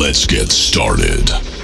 Let's get started.